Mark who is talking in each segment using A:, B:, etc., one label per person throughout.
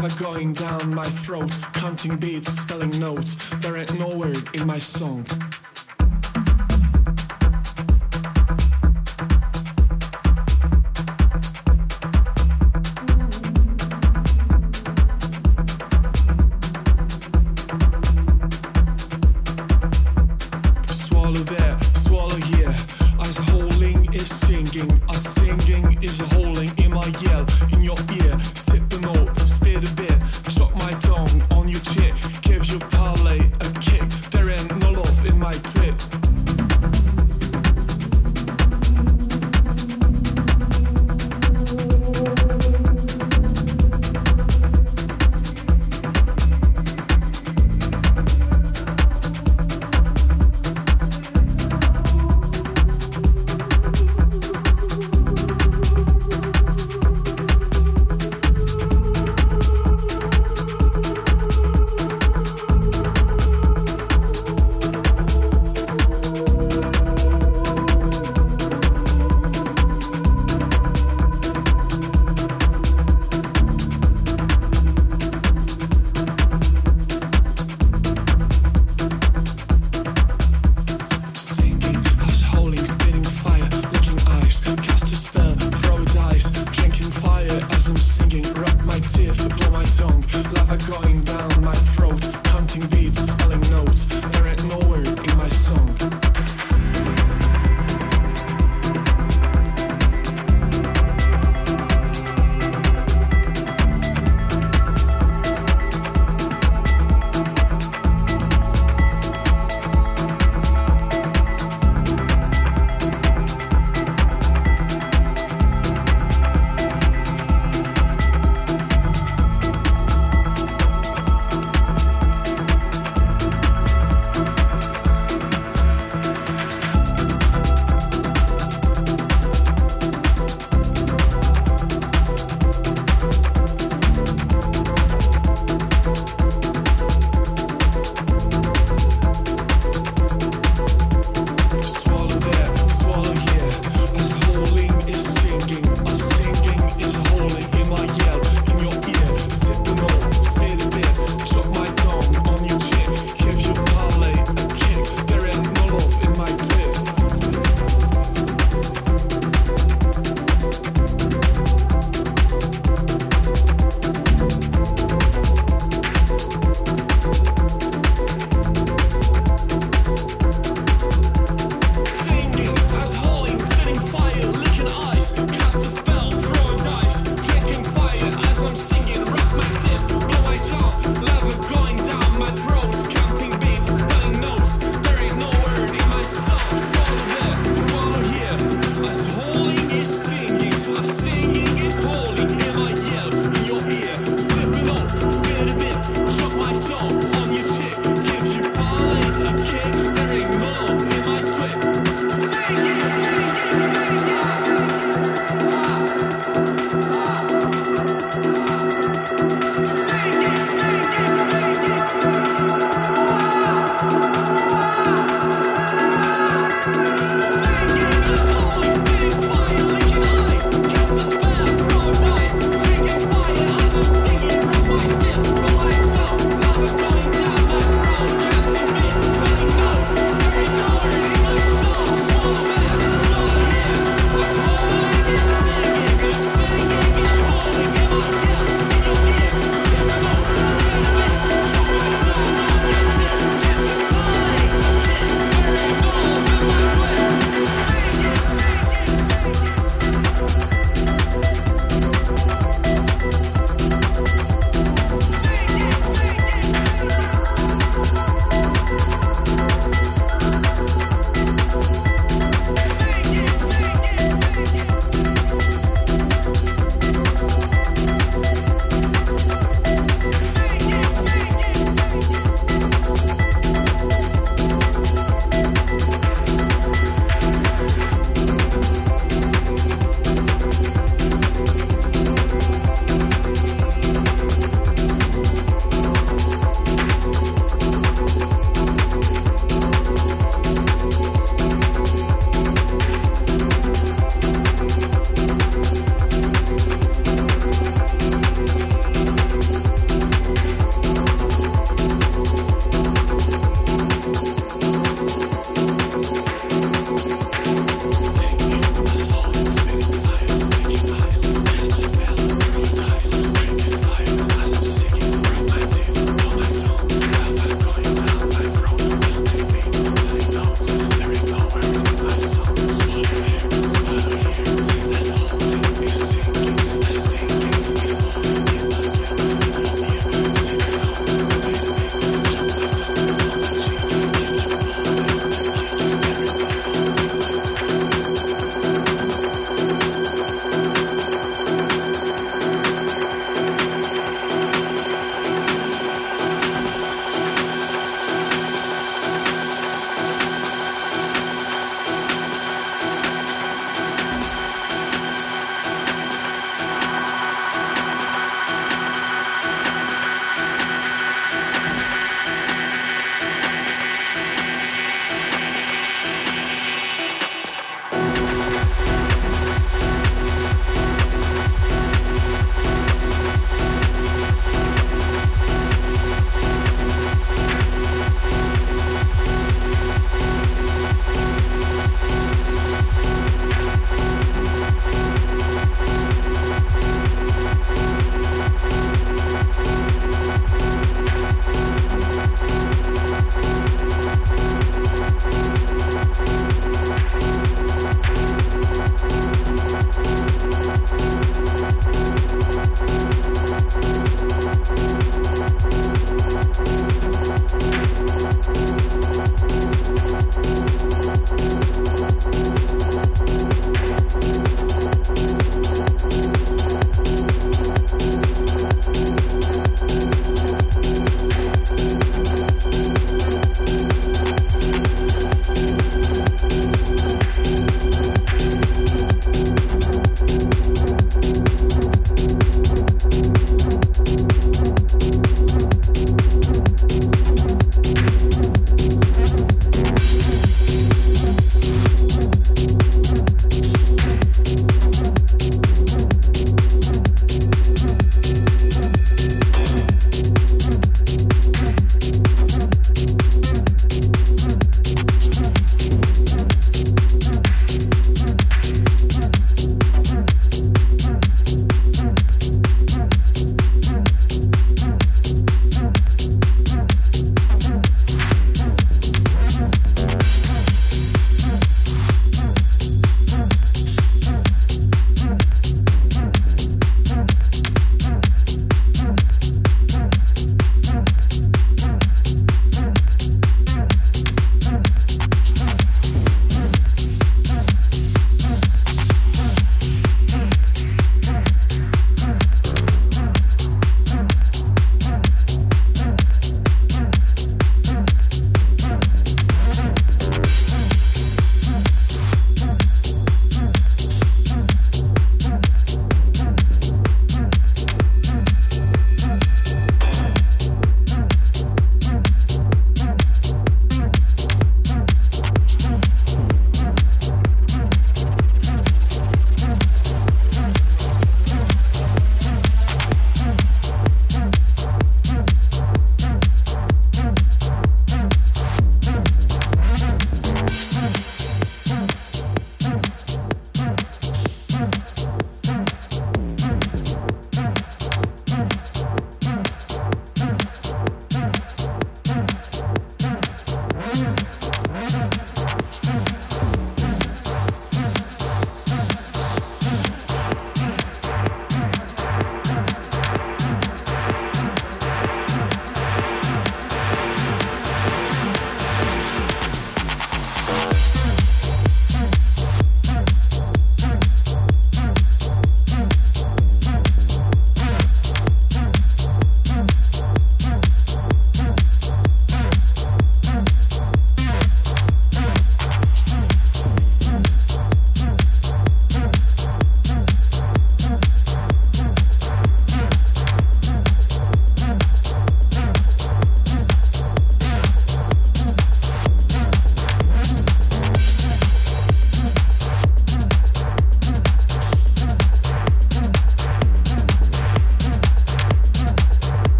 A: lava going down my throat, counting beats, spelling notes. There ain't no word in my song.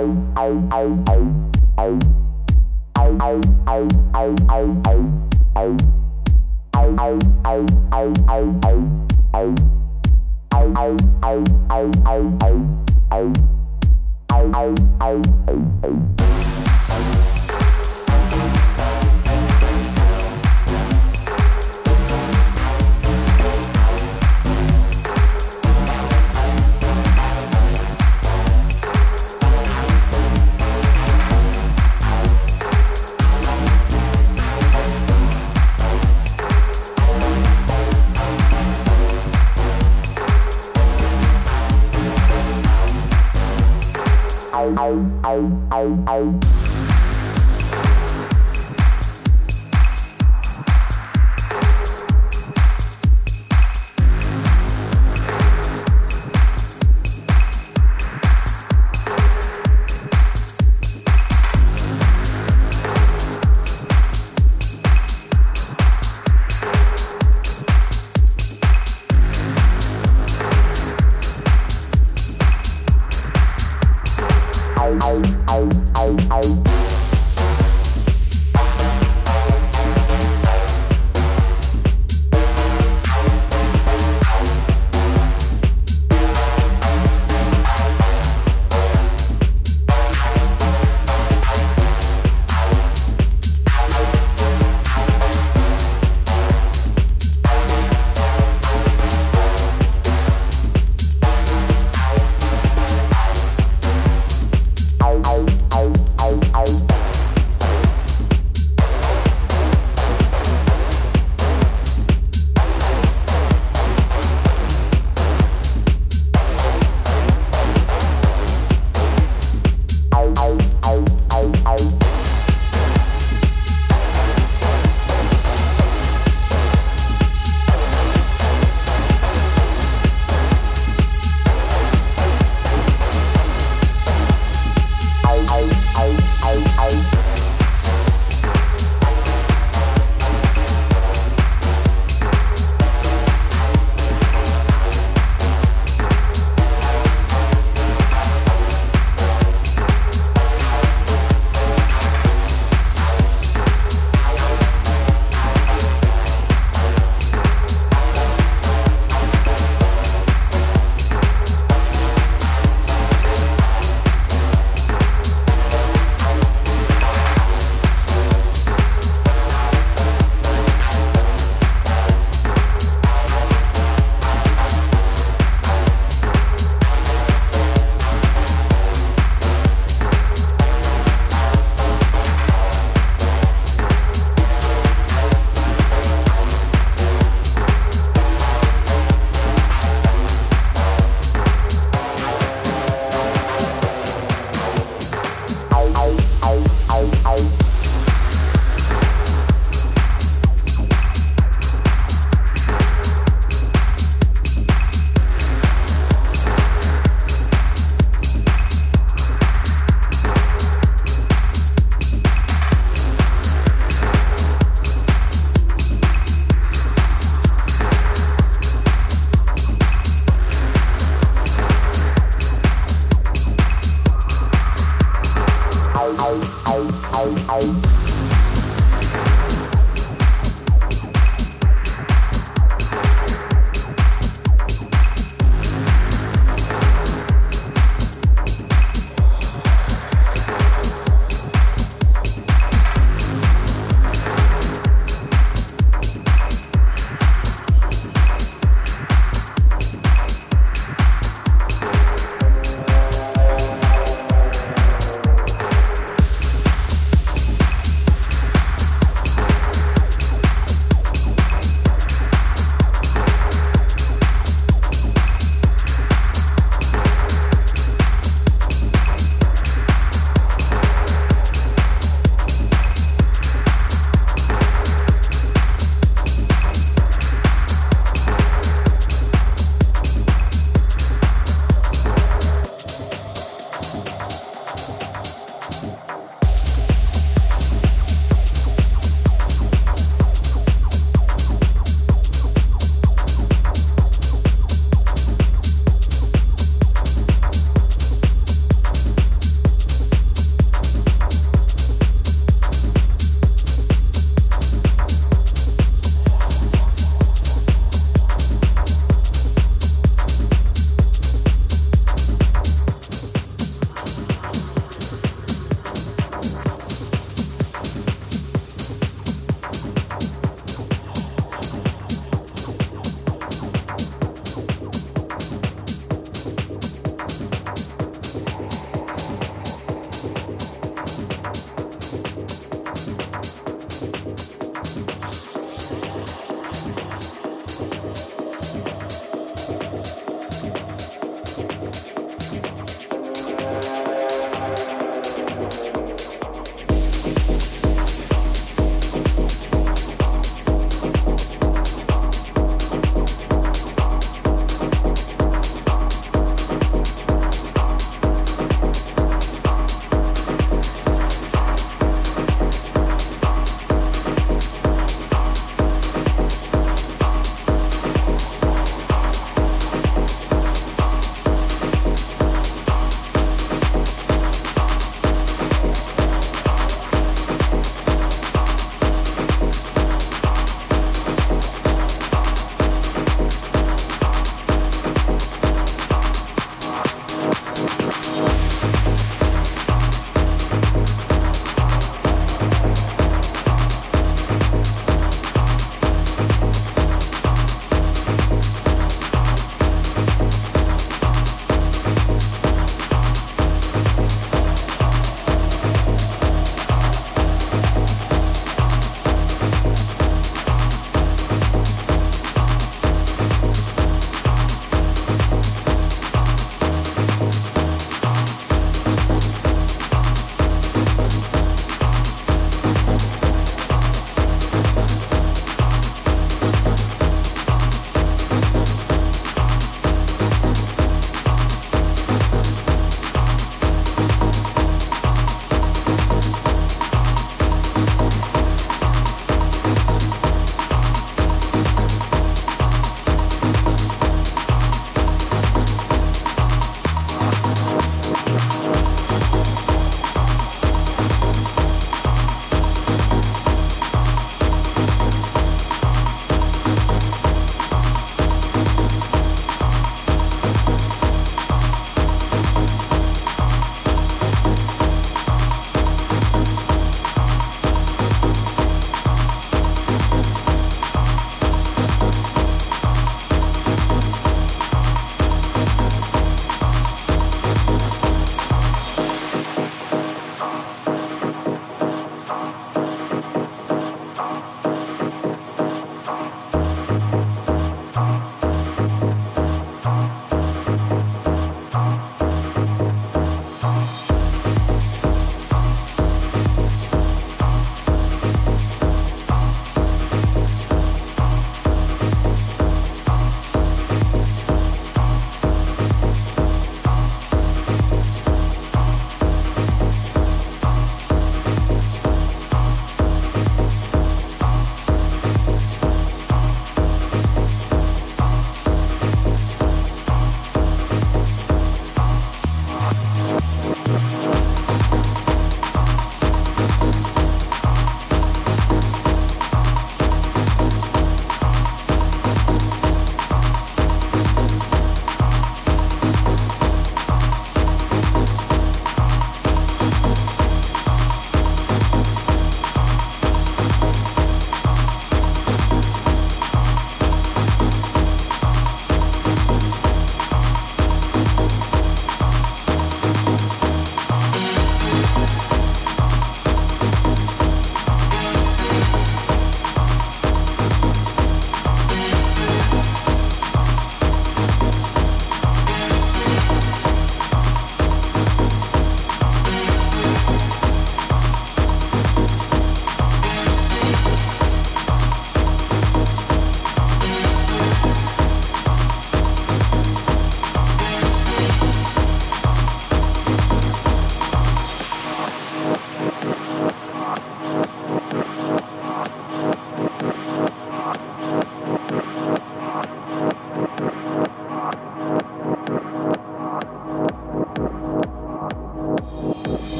A: ow, ow,
B: ow, ow.